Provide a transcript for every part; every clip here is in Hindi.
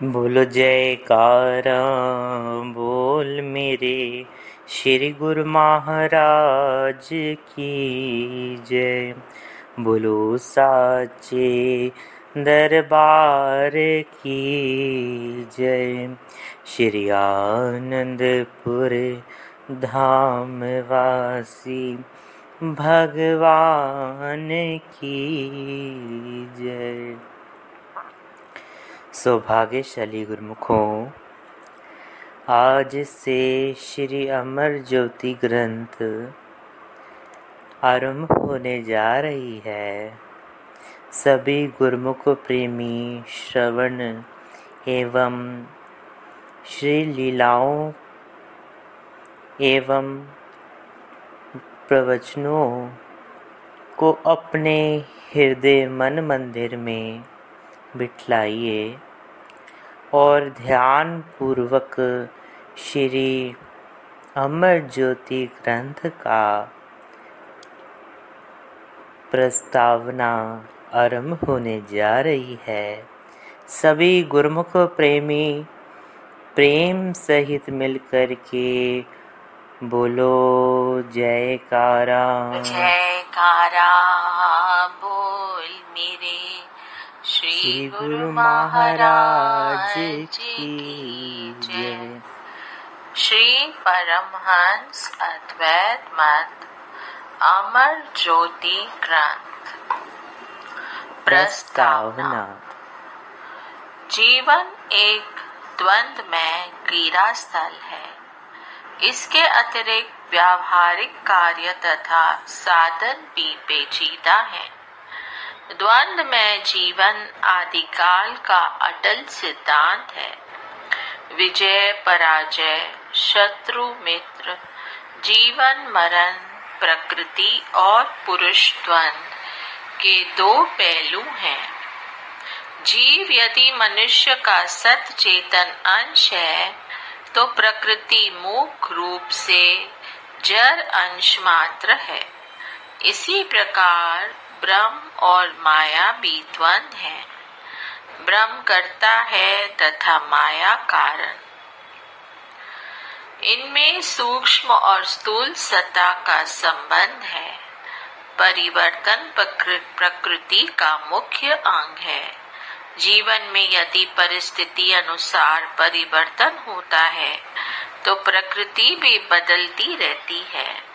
बोलो जयकारा, बोल मेरे श्री गुरु महाराज की जय। बोलो साचे दरबार की जय। श्री आनंदपुर धाम वासी भगवान की जय। सौभाग्यशाली गुरुमुखों, आज से श्री अमर ज्योति ग्रंथ आरंभ होने जा रही है। सभी गुरुमुख प्रेमी, श्रवण एवं श्री लीलाओं एवं प्रवचनों को अपने हृदय मन मंदिर में बिठलाइए और ध्यान पूर्वक श्री अमर ज्योति ग्रंथ का प्रस्तावना आरंभ होने जा रही है। सभी गुरमुख प्रेमी प्रेम सहित मिलकर के बोलो जयकारा जयकारा श्री गुरु महाराज की जय। श्री परमहंस अद्वैत मत अमर ज्योति ग्रंथ। प्रस्तावना। जीवन एक द्वंद में क्रीड़ा स्थल है। इसके अतिरिक्त व्यावहारिक कार्य तथा साधन भी पेचीदा है। द्वंद में जीवन आदिकाल का अटल सिद्धांत है। विजय, पराजय, शत्रु, मित्र, जीवन, मरण, प्रकृति और पुरुष द्वंद के दो पहलू हैं। जीव यदि मनुष्य का सत चेतन अंश है तो प्रकृति मुख्य रूप से जड़ अंश मात्र है। इसी प्रकार ब्रह्म और माया भी द्वंद है। ब्रह्म करता है तथा माया कारण। इनमें सूक्ष्म और स्थूल सत्ता का संबंध है। परिवर्तन प्रकृति का मुख्य अंग है। जीवन में यदि परिस्थिति अनुसार परिवर्तन होता है तो प्रकृति भी बदलती रहती है।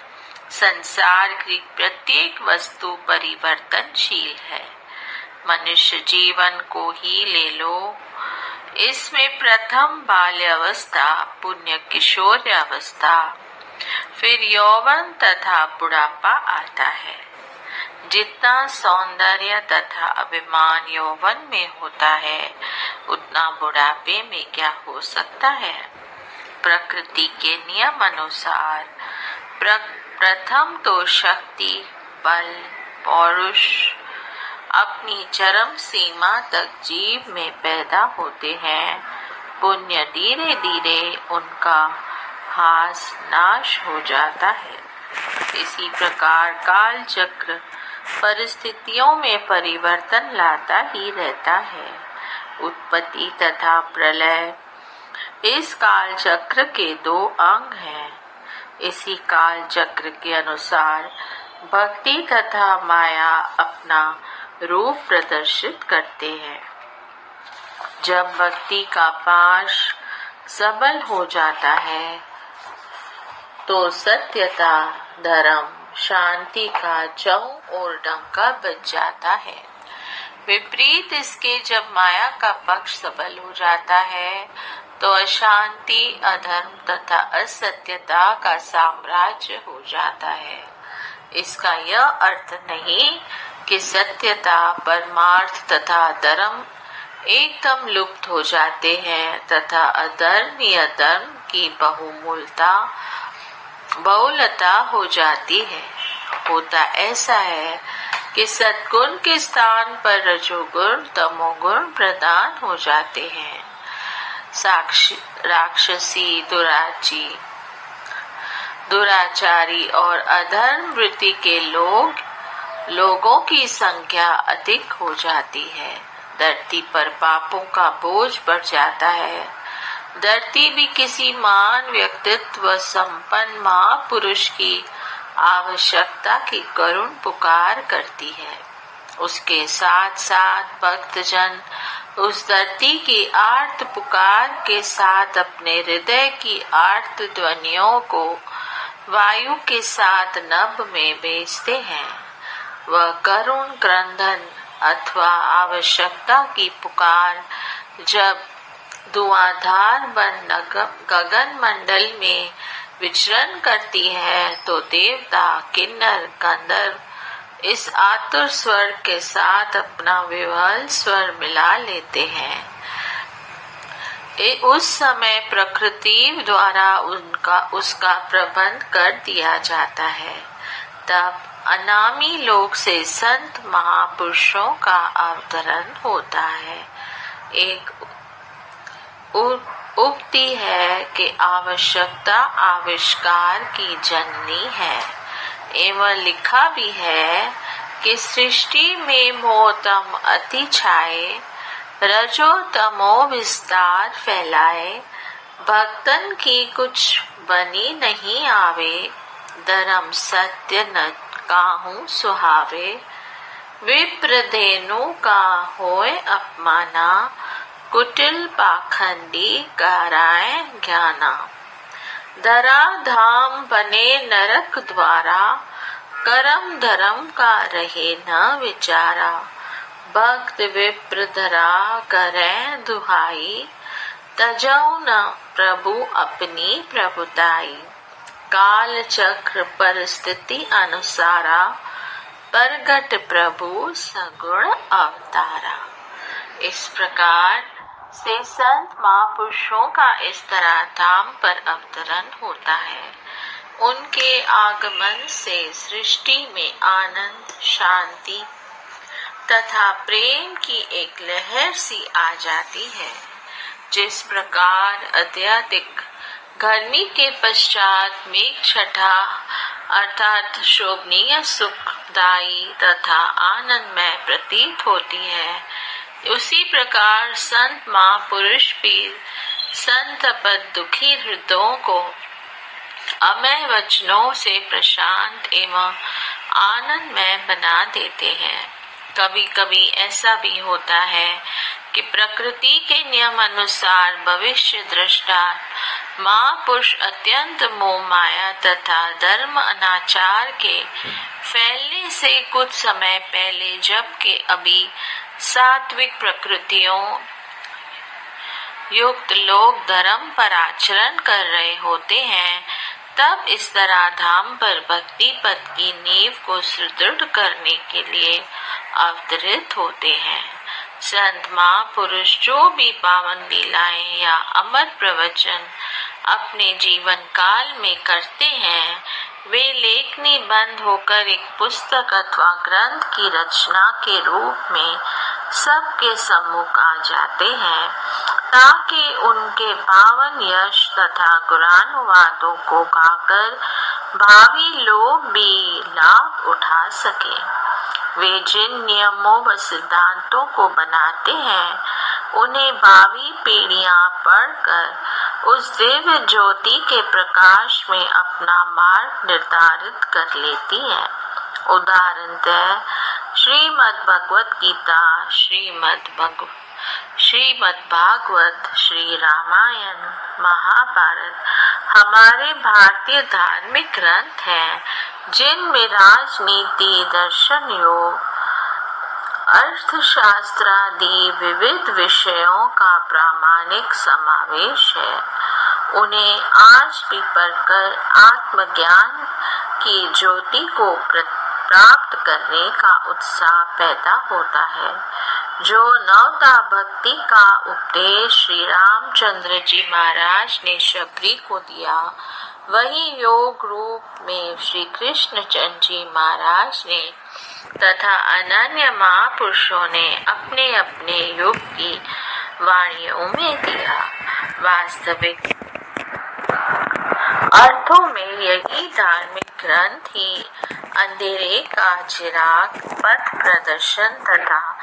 संसार की प्रत्येक वस्तु परिवर्तनशील है। मनुष्य जीवन को ही ले लो। इसमें प्रथम बाल्य अवस्था पुण्य किशोर अवस्था, फिर यौवन तथा बुढ़ापा आता है। जितना सौंदर्य तथा अभिमान यौवन में होता है, उतना बुढ़ापे में क्या हो सकता है? प्रकृति के नियम अनुसार प्रथम तो शक्ति, बल, पौरुष अपनी चरम सीमा तक जीव में पैदा होते हैं। पुण्य धीरे धीरे उनका हास नाश हो जाता है। इसी प्रकार काल चक्र परिस्थितियों में परिवर्तन लाता ही रहता है। उत्पत्ति तथा प्रलय इस काल चक्र के दो अंग हैं। इसी काल चक्र के अनुसार भक्ति तथा माया अपना रूप प्रदर्शित करते हैं। जब भक्ति का पाश सबल हो जाता है तो सत्यता, धर्म, शांति का चौ और डंका बच जाता है। विपरीत इसके जब माया का पक्ष सबल हो जाता है तो अशांति, अधर्म तथा असत्यता का साम्राज्य हो जाता है। इसका यह अर्थ नहीं कि सत्यता, परमार्थ तथा धर्म एकदम लुप्त हो जाते हैं तथा अधर्म या धर्म की बहुमूलता, बहुलता हो जाती है। होता ऐसा है कि सदगुण के स्थान पर रजोगुण, तमोगुण प्रदान हो जाते हैं। राक्षसी, दुराची, दुराचारी और अधर्म वृत्ति के लोग, लोगों की संख्या अधिक हो जाती है। धरती पर पापों का बोझ बढ़ जाता है। धरती भी किसी मान व्यक्तित्व, संपन्न महापुरुष की आवश्यकता की करुण पुकार करती है। उसके साथ साथ भक्तजन उस धरती की आर्त पुकार के साथ अपने हृदय की आर्त ध्वनियों को वायु के साथ नभ में बेचते हैं। वह करुण क्रंदन अथवा आवश्यकता की पुकार जब धुआंधार बन गगन मंडल में विचरण करती है तो देवता किन्नर गंधर्व इस आतुर स्वर के साथ अपना विवल स्वर मिला लेते हैं। उस समय प्रकृति द्वारा उनका, उसका प्रबंध कर दिया जाता है। तब अनामी लोक से संत महापुरुषों का अवतरण होता है। एक उक्ति है कि आवश्यकता आविष्कार की जननी है। एवं लिखा भी है कि सृष्टि में मोहतम अति छाए रजो तमो विस्तार फैलाए, भक्तन की कुछ बनी नहीं आवे, धर्म सत्य न काहू सुहावे, विप्रधेनु का होए अपमाना, कुटिल पाखंडी कराए ज्ञाना। धरा धाम बने नरक द्वारा, करम धर्म का रहे न विचारा। भक्त विप्र धरा करे दुहाई तजौ न प्रभु अपनी प्रभुताई। काल चक्र परिस्थिति अनुसारा, परगट प्रभु सगुण अवतारा। इस प्रकार से संत महापुरुषों का इस तरह धाम पर अवतरण होता है। उनके आगमन से सृष्टि में आनंद, शांति तथा प्रेम की एक लहर सी आ जाती है। जिस प्रकार अत्यधिक गर्मी के पश्चात मेघ छठा अर्थात शोभनीय, सुखदायी तथा आनंदमय प्रतीत होती है उसी प्रकार संत महापुरुष भी संत पद दुखी हृदयों को अमय वचनों से प्रशांत एवं आनंदमय बना देते हैं। कभी कभी ऐसा भी होता है कि प्रकृति के नियम अनुसार भविष्य दृष्टा महापुरुष अत्यंत मोह माया तथा धर्म अनाचार के फैलने से कुछ समय पहले जबकि अभी सात्विक प्रकृतियों, युक्त लोग धर्म पर आचरण कर रहे होते हैं, तब इस तरह धाम पर भक्ति पद की नींव को सुदृढ़ करने के लिए अवतरित होते हैं। संत, महापुरुष, जो भी पावन लीलाएँ या अमर प्रवचन अपने जीवन काल में करते हैं वे लेखनी बंद होकर एक पुस्तक अथवा ग्रंथ की रचना के रूप में सबके सम्मुख आ जाते हैं, ताकि उनके पावन यश तथा गुरानुवादों को गाकर भावी लोग भी लाभ उठा सके। वे जिन नियमों व सिद्धांतों को बनाते हैं, उन्हें भावी पीढ़ियाँ पढ़कर उस दिव्य ज्योति के प्रकाश में अपना मार्ग निर्धारित कर लेती है। उदाहरणतः श्रीमद् भगवत गीता, श्रीमद् भगव, श्रीमद् भागवत, श्री रामायण, महाभारत हमारे भारतीय धार्मिक ग्रंथ हैं, जिनमें राजनीति, दर्शन योग अर्थशास्त्र आदि विविध विषयों का प्रामाणिक समावेश है। उन्हें आज भी पढ़कर आत्मज्ञान की ज्योति को प्राप्त करने का उत्साह पैदा होता है। जो नवता भक्ति का उपदेश श्री रामचंद्र जी महाराज ने शबरी को दिया, वही योग रूप में श्री कृष्ण चंद जी महाराज ने तथा अनन्य महापुरुषों ने अपने अपने युग की वाणियों में दिया। वास्तविक अर्थों में यही धार्मिक ग्रंथ ही अंधेरे का चिराग, पथ प्रदर्शन तथा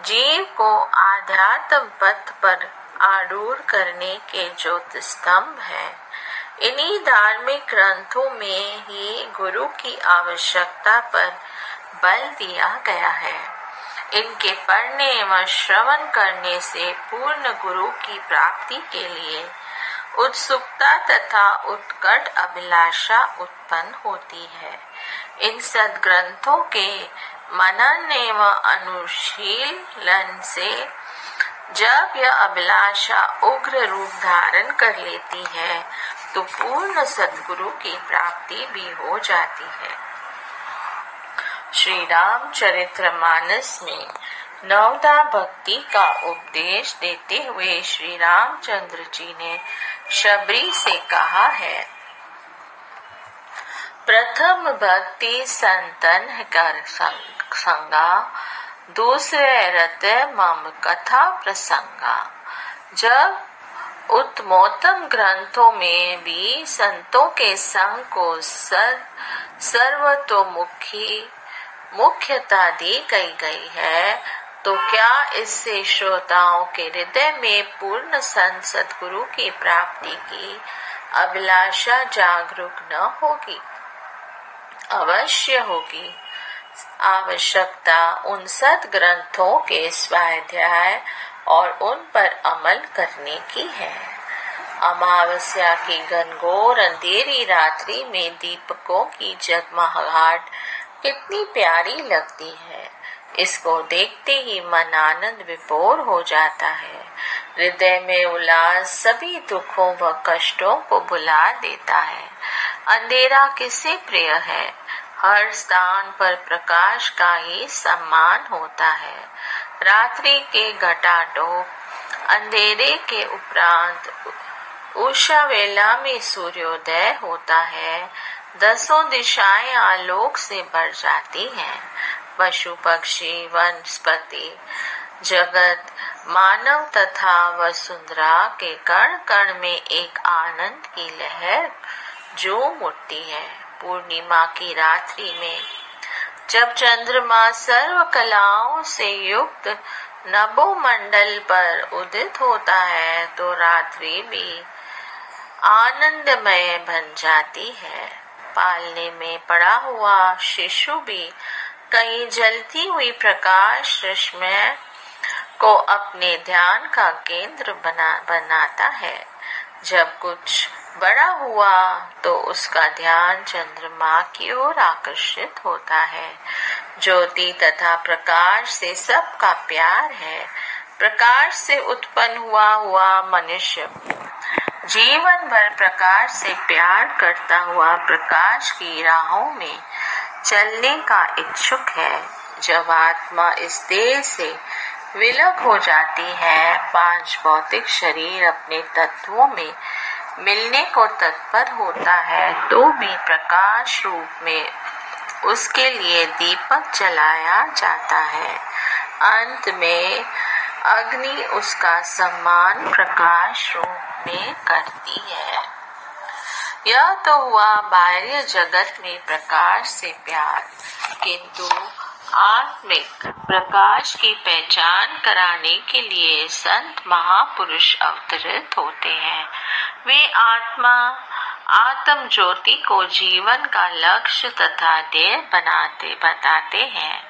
जीव को आध्यात्म पथ पर आरूढ़ करने के ज्योत स्तंभ है। इन्हीं धार्मिक ग्रंथों में ही गुरु की आवश्यकता पर बल दिया गया है। इनके पढ़ने एवं श्रवण करने से पूर्ण गुरु की प्राप्ति के लिए उत्सुकता तथा उत्कट अभिलाषा उत्पन्न होती है। इन सदग्रंथों के मनन एवं अनुशीलन से जब यह अभिलाषा उग्र रूप धारण कर लेती है तो पूर्ण सदगुरु की प्राप्ति भी हो जाती है। श्री रामचरित्र मानस में नवदा भक्ति का उपदेश देते हुए श्री रामचंद्र जी ने शबरी से कहा है, प्रथम भक्ति संतन कर संगा, दूसरे रत मम कथा प्रसंगा। जब उत्तमोत्तम ग्रंथों में भी संतों के संग को सर सर्वतोमुखी मुख्यता दी गई गई है तो क्या इससे श्रोताओं के हृदय में पूर्ण संत सदगुरु की प्राप्ति की अभिलाषा जागरूक न होगी? अवश्य होगी। आवश्यकता उन सद ग्रंथों के स्वाध्याय और उन पर अमल करने की है। अमावस्या की घनघोर अंधेरी रात्रि में दीपकों की जगमगाहट कितनी प्यारी लगती है। इसको देखते ही मन आनंद विभोर हो जाता है। हृदय में उल्लास सभी दुखों व कष्टों को भुला देता है। अंधेरा किसे प्रिय है? हर स्थान पर प्रकाश का ही सम्मान होता है। रात्रि के घटाटोप अंधेरे के उपरांत उषा वेला में सूर्योदय होता है। दसों दिशाएँ आलोक से भर जाती हैं। पशु पक्षी, वनस्पति, जगत, मानव तथा वसुंधरा के कण कण में एक आनंद की लहर जो उठती है। पूर्णिमा की रात्रि में, जब चंद्रमा सर्व कलाओं से युक्त नभो मंडल पर उदित होता है तो रात्रि भी आनंदमय बन जाती है। पालने में पड़ा हुआ शिशु भी कहीं जलती हुई प्रकाश रश्मि को अपने ध्यान का केंद्र बना, बनाता है। जब कुछ बड़ा हुआ तो उसका ध्यान चंद्रमा की ओर आकर्षित होता है। ज्योति तथा प्रकाश से सबका प्यार है। प्रकाश से उत्पन्न हुआ हुआ मनुष्य। जीवन भर प्रकाश से प्यार करता हुआ प्रकाश की राहों में चलने का इच्छुक है। जब आत्मा इस देह से विलग हो जाती है, पाँच भौतिक शरीर अपने तत्वों में मिलने को तत्पर होता है तो भी प्रकाश रूप में उसके लिए दीपक जलाया जाता है। अंत में अग्नि उसका सम्मान प्रकाश रूप में करती है। यह तो हुआ बाह्य जगत में प्रकाश से प्यार, किंतु आत्मिक प्रकाश की पहचान कराने के लिए संत महापुरुष अवतरित होते हैं। वे आत्मा आत्म ज्योति को जीवन का लक्ष्य तथा ध्येय बनाते, बताते हैं।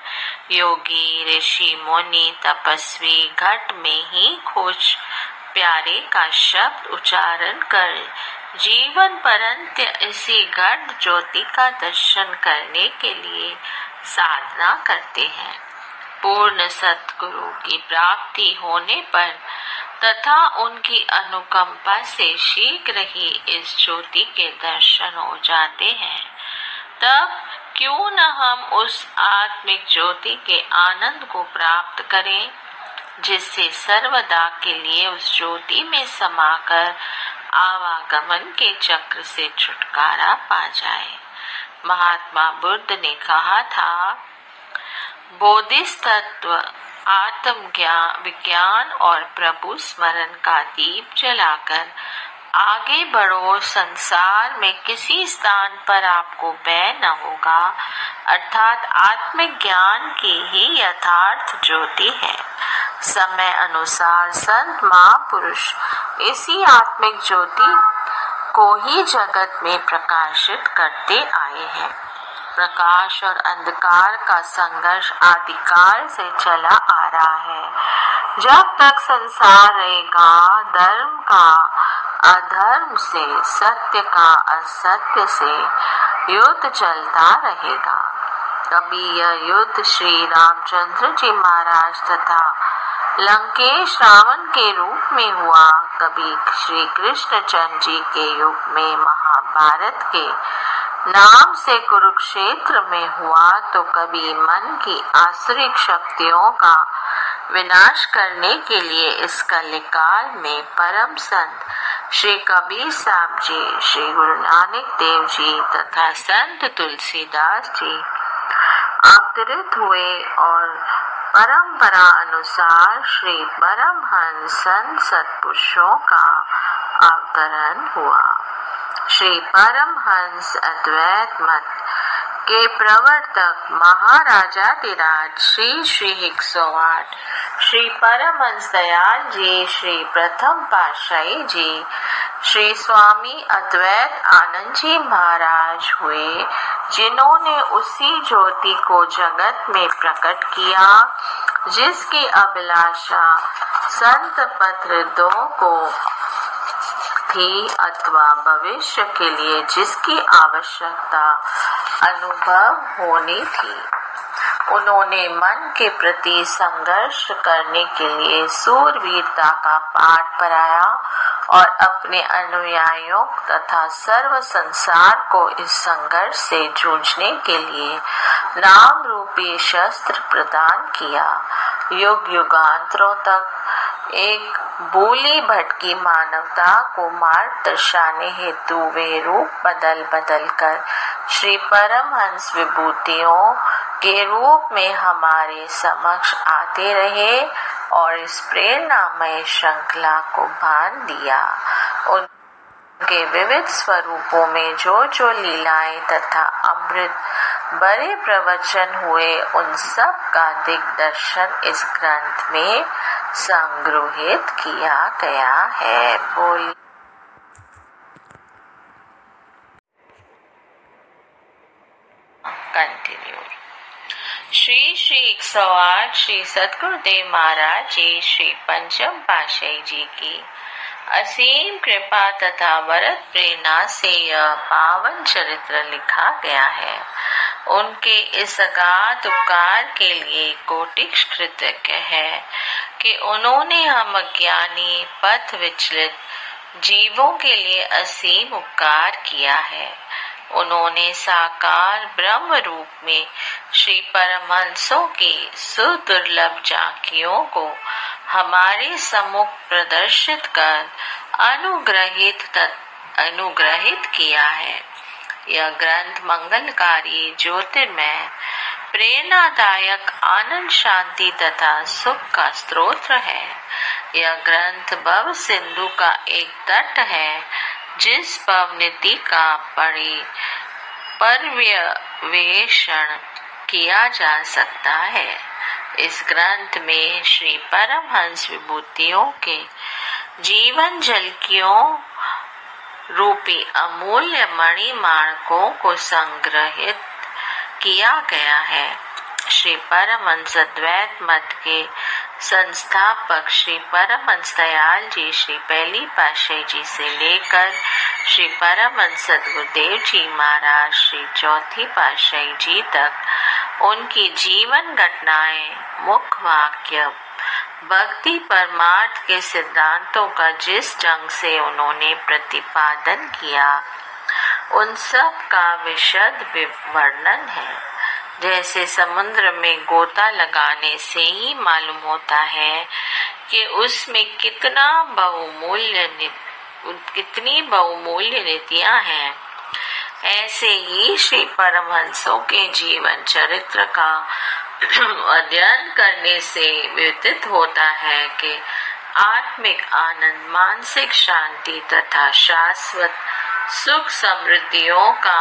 योगी, ऋषि, मुनि, तपस्वी, घट में ही खोज, प्यारे का शब्द उच्चारण कर, जीवन परंत इसी घट ज्योति का दर्शन करने के लिए साधना करते हैं। पूर्ण सतगुरु की प्राप्ति होने पर तथा उनकी अनुकंपा से शीघ्र ही इस ज्योति के दर्शन हो जाते हैं। तब क्यों न हम उस आत्मिक ज्योति के आनंद को प्राप्त करें, जिससे सर्वदा के लिए उस ज्योति में समाकर आवागमन के चक्र से छुटकारा पा जाए। महात्मा बुद्ध ने कहा था, बोधिस्तत्व आत्म विज्ञान और प्रभु स्मरण का दीप जलाकर आगे बढ़ो। संसार में किसी स्थान पर आपको भय न होगा। अर्थात आत्मज्ञान की ही यथार्थ ज्योति है। समय अनुसार संत, महापुरुष इसी आत्मिक ज्योति को ही जगत में प्रकाशित करते आए हैं। प्रकाश और अंधकार का संघर्ष आदिकाल से चला आ रहा है। जब तक संसार रहेगा, धर्म का अधर्म से, सत्य का असत्य से युद्ध चलता रहेगा। कभी यह युद्ध श्री रामचंद्र जी महाराज तथा लंकेश रावण के रूप में हुआ। कभी श्री कृष्ण चंद्र जी के युग में महाभारत के नाम से कुरुक्षेत्र में हुआ तो कभी मन की आश्रिक शक्तियों का विनाश करने के लिए इस कलिकाल में परम संत श्री कबीर साहब जी, श्री गुरु नानक देव जी तथा संत तुलसीदास जी अवतरित हुए और परंपरा अनुसार श्री परमहंस संत सत्पुरुषों का अवतरण हुआ। श्री परमहंस अद्वैत मत के प्रवर्तक महाराजा तिराज, श्री श्री एक सौ आठ श्री परमहंस दयाल जी, श्री प्रथम पाशाही जी, श्री स्वामी अद्वैत आनंद जी महाराज हुए, जिन्होंने उसी ज्योति को जगत में प्रकट किया, जिसकी अभिलाषा संत पत्र दो को थी अथवा भविष्य के लिए जिसकी आवश्यकता अनुभव होनी थी। उन्होंने मन के प्रति संघर्ष करने के लिए सूरवीरता का पाठ पढ़ाया और अपने अनुयायियों तथा सर्व संसार को इस संघर्ष से जूझने के लिए नाम रूपी शस्त्र प्रदान किया। युग युगांतरों तक एक भूली भटकी मानवता को मार्ग दर्शाने हेतु वे रूप बदल बदल कर श्री परमहंस विभूतियों के रूप में हमारे समक्ष आते रहे और इस प्रेरणामय श्रृंखला को बाँध दिया। उनके विविध स्वरूपों में जो जो लीलाएँ तथा अमृत बड़े प्रवचन हुए, उन सब का दिग्दर्शन इस ग्रंथ में संग्रहित किया गया है। बोली। श्री श्री एक सौ आठ श्री महाराज जी, श्री पंचम पाशाही जी की असीम कृपा तथा वरद प्रेरणा से यह पावन चरित्र लिखा गया है। उनके इस अगाध उपकार के लिए कोटि कृतज्ञ है। कि उन्होंने हम अज्ञानी पथ विचलित, जीवों के लिए असीम उपकार किया है। उन्होंने साकार ब्रह्म रूप में श्री परमहंसों की सुदुर्लभ झांकियों को हमारे सम्मुख प्रदर्शित कर अनुग्रहित अनुग्रहित किया है। यह ग्रंथ मंगलकारी ज्योतिर्मय प्रेरणादायक आनंद शांति तथा सुख का स्रोत है। यह ग्रंथ भव सिंधु का एक तट है, जिस पवनीति का पड़ी पर्यवेक्षण किया जा सकता है। इस ग्रंथ में श्री परमहंस विभूतियों के जीवन जलकियों रूपी अमूल्य मणिमाणकों को संग्रहित किया गया है। श्री परमहंस अद्वैत मत के संस्थापक श्री परमहंस दयाल जी, श्री पहली पाशाही जी से लेकर श्री परमहंस सदगुरुदेव जी महाराज, श्री चौथी पाशाही जी तक उनकी जीवन घटनाएँ मुख्य वाक्य, भक्ति परमार्थ के सिद्धांतों का जिस ढंग से उन्होंने प्रतिपादन किया उन सब का विशद वर्णन है। जैसे समुद्र में गोता लगाने से ही मालूम होता है कि उसमें कितना बहुमूल्य कितनी बहुमूल्य नीतियाँ हैं। ऐसे ही श्री परमहंसों के जीवन चरित्र का अध्ययन करने से व्यतीत होता है कि आत्मिक आनंद, मानसिक शांति तथा शाश्वत सुख समृद्धियों का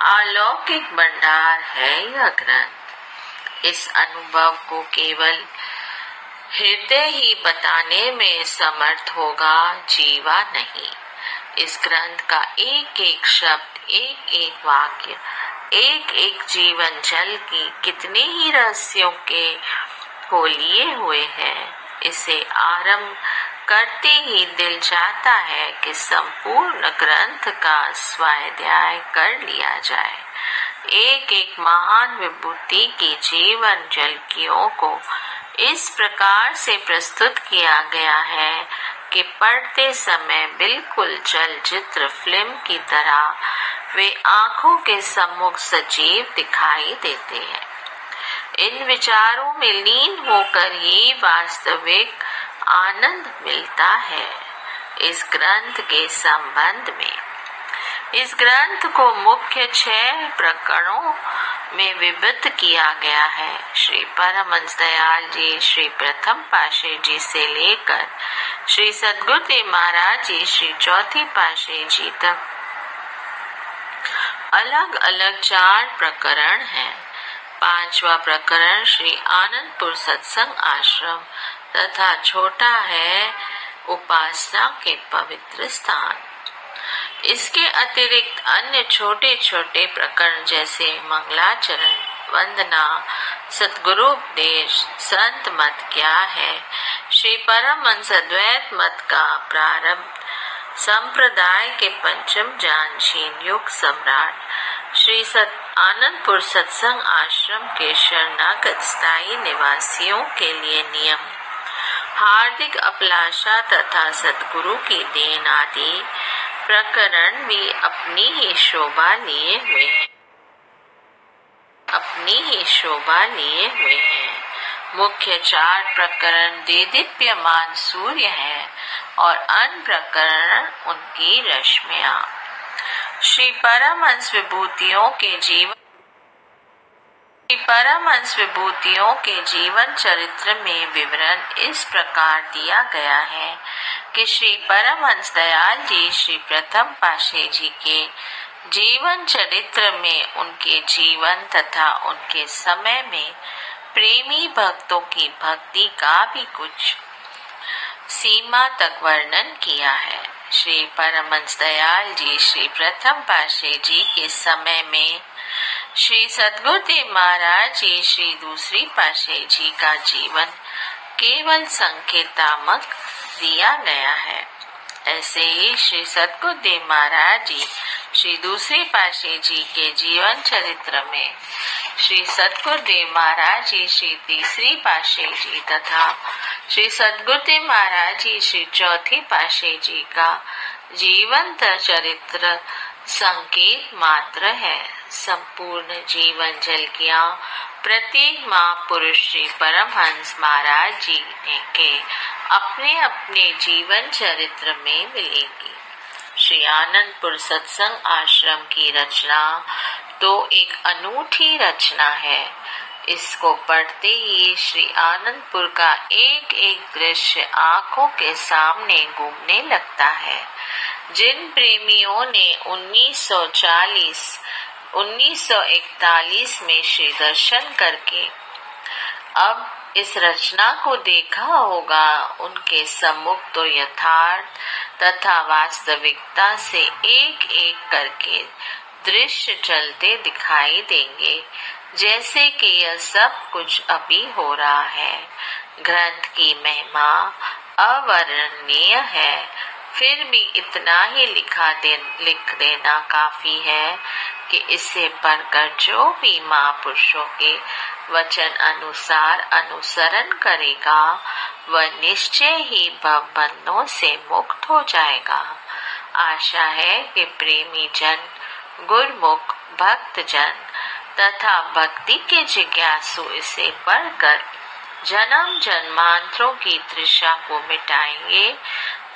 अलौकिक भंडार है यह ग्रंथ। इस अनुभव को केवल हृदय ही बताने में समर्थ होगा, जीवा नहीं। इस ग्रंथ का एक एक शब्द एक एक वाक्य एक एक जीवन जल की कितने ही रहस्यों के को लिए हुए हैं, इसे आरंभ करते ही दिल चाहता है कि संपूर्ण ग्रंथ का स्वाध्याय कर लिया जाए। एक एक महान विभूति की जीवन जलकियों को इस प्रकार से प्रस्तुत किया गया है कि पढ़ते समय बिल्कुल चलचित्र फ़िल्म की तरह वे आँखों के सम्मुख सजीव दिखाई देते हैं। इन विचारों में लीन होकर ही वास्तविक आनंद मिलता है इस ग्रंथ के संबंध में। इस ग्रंथ को मुख्य छह प्रकरणों में विभक्त किया गया है। श्री परमंश दयाल जी, श्री प्रथम पाशे जी से लेकर श्री सदगुरुदेव महाराज जी, श्री चौथी पाशे जी तक अलग अलग चार प्रकरण हैं। पांचवा प्रकरण श्री आनंदपुर सत्संग आश्रम तथा छोटा है उपासना के पवित्र स्थान। इसके अतिरिक्त अन्य छोटे छोटे प्रकरण जैसे मंगलाचरण, वंदना सतगुरु उपदेश, संत मत क्या है? श्री परम अद्वैत मत का प्रारंभ। संप्रदाय के पंचम जानशीन युग सम्राट श्री सत, आनंदपुर सत्संग आश्रम के शरणागत स्थायी निवासियों के लिए नियम। हार्दिक अभिलाषा तथा सदगुरु की देन आदि प्रकरण भी अपनी ही शोभा लिए हुए हैं। अपनी ही शोभा लिए हुए हैं। मुख्य चार प्रकरण देदीप्यमान सूर्य है और अन्य प्रकरण उनकी रश्मिया। श्री परम परमहंस विभूतियों के जीवन परमहंस विभूतियों के जीवन चरित्र में विवरण इस प्रकार दिया गया है कि श्री परमहंस दयाल जी, श्री प्रथम पाशे जी के जीवन चरित्र में उनके जीवन तथा उनके समय में प्रेमी भक्तों की भक्ति का भी कुछ सीमा तक वर्णन किया है। श्री परमंश दयाल जी, श्री प्रथम पाशे जी के समय में श्री सदगुरुदेव महाराज जी, श्री दूसरी पाशे जी का जीवन केवल संकेतामक दिया गया है। ऐसे ही श्री सदगुरुदेव महाराज जी, श्री दूसरी पाशे जी के जीवन चरित्र में श्री सतगुरुदेव महाराज जी, श्री तीसरी पाशे जी तथा श्री सदगुरुदेव महाराज जी, श्री चौथी पाशे जी का जीवंत चरित्र संकेत मात्र है। संपूर्ण जीवन जलकिया प्रत्येक महापुरुष श्री परमहंस महाराज जी ने के अपने अपने जीवन चरित्र में मिलेगी। श्री आनंदपुर सत्संग आश्रम की रचना तो एक अनूठी रचना है। इसको पढ़ते ही श्री आनंदपुर का एक एक दृश्य आँखों के सामने घूमने लगता है। जिन प्रेमियों ने 1940 1941 में श्री दर्शन करके अब इस रचना को देखा होगा। उनके सम्मुख तो यथार्थ तथा वास्तविकता से एक एक करके दृश्य चलते दिखाई देंगे, जैसे कि यह सब कुछ अभी हो रहा है। ग्रंथ की महिमा अवर्णनीय है। फिर भी इतना ही लिखा दे, लिख देना काफ़ी है कि इससे बढ़कर जो भी महापुरुषों के वचन अनुसार अनुसरण करेगा, वह निश्चय ही बंधनों से मुक्त हो जाएगा। आशा है कि प्रेमी जन, गुरमुख भक्त जन तथा भक्ति के जिज्ञासु इसे पढ़कर जन्म जन्मांतरों की तृषा को मिटाएँगे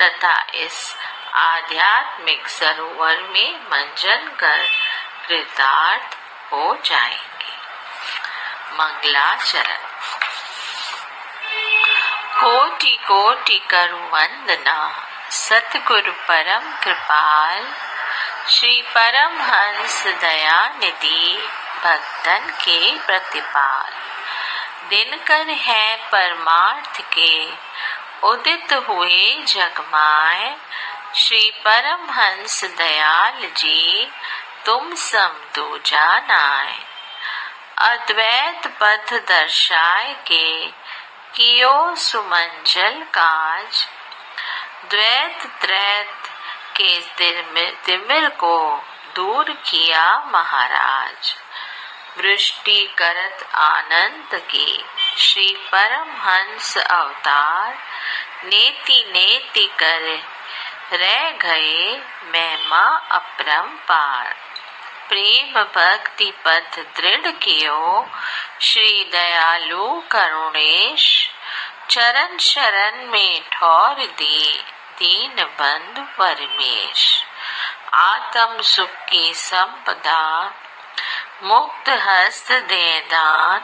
तथा इस आध्यात्मिक सरोवर में मंजन कर कृतार्थ हो जाएँगे। मंगलाचरण। कोटि कोटि करु वंदना सतगुरु परम कृपाल, श्री परम हंस दया निधि भक्तन के प्रतिपाल। दिनकर है परमार्थ के उदित हुए जगमाए श्री परम हंस दयाल जी, तुम सम दो जानाए अद्वैत पथ दर्शाए के कियो सुमंजल काज। द्वैत त्रैत के तिमिर को दूर किया महाराज। वृष्टि करत आनंद की। श्री परम हंस अवतार, नेति नेति कर, रह गए महिमा अपरंपार। प्रेम भक्ति पथ दृढ़ कियो, श्री दयालु करुणेश, चरण शरण में ठौर दी, दीन बंधु परमेश। आत्म सुख की संपदा मुक्त हस्त दे दान,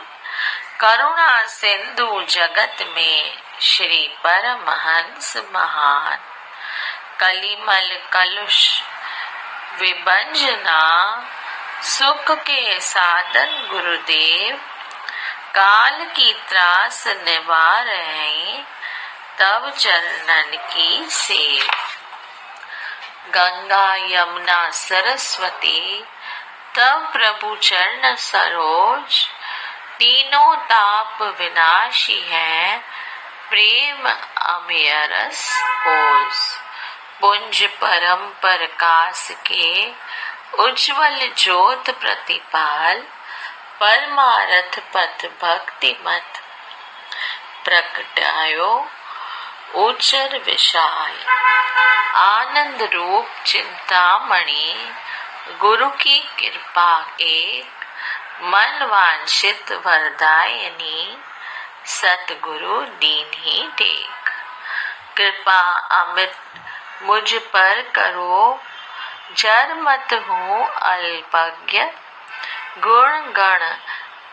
करुणा सिंधु जगत में श्री परमहंस महान। कलिमल कलुष विभंजना, सुख के साधन गुरुदेव। काल की त्रास निवार रहे तब चरणन की सेव। गंगा, यमुना, सरस्वती तब प्रभु चरण सरोज तीनों ताप विनाशी है, प्रेम अमेरस ओस पुंज परम प्रकाश के, उज्जवल ज्योत प्रतिपाल, परमारथ पथ भक्ति मत। प्रकटायो उचर विशाल। आनंद रूप चिंतामणि गुरु की कृपा एक मन वांछित वरदायनी सतगुरु दीन ही देख। कृपा अमित, मुझ पर करो। जर मत हूँ अल्पज्ञ, गुण गण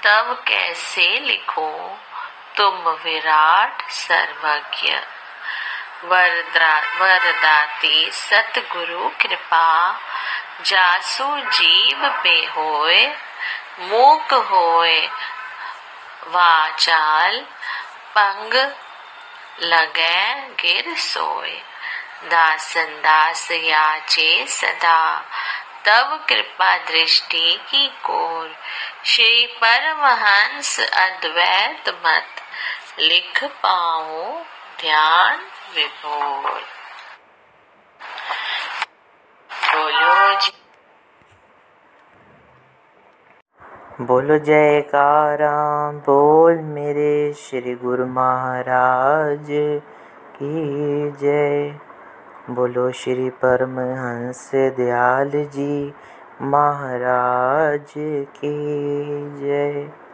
तब कैसे लिखो? तुम विराट सर्वज्ञ। वरदाती सतगुरु कृपा, जासु जीव पे होए, मूक होए, वाचाल, पंग लगे, गिर सोए। दासन दास याचे सदा, तब कृपा दृष्टि की कोर। श्री परमहंस अद्वैत मत, लिख पाऊँ ध्यान विभोर बोलो। जी। बोलो जयकारा बोल मेरे श्री गुरु महाराज की जय। बोलो श्री परमहंस दयाल जी महाराज की जय।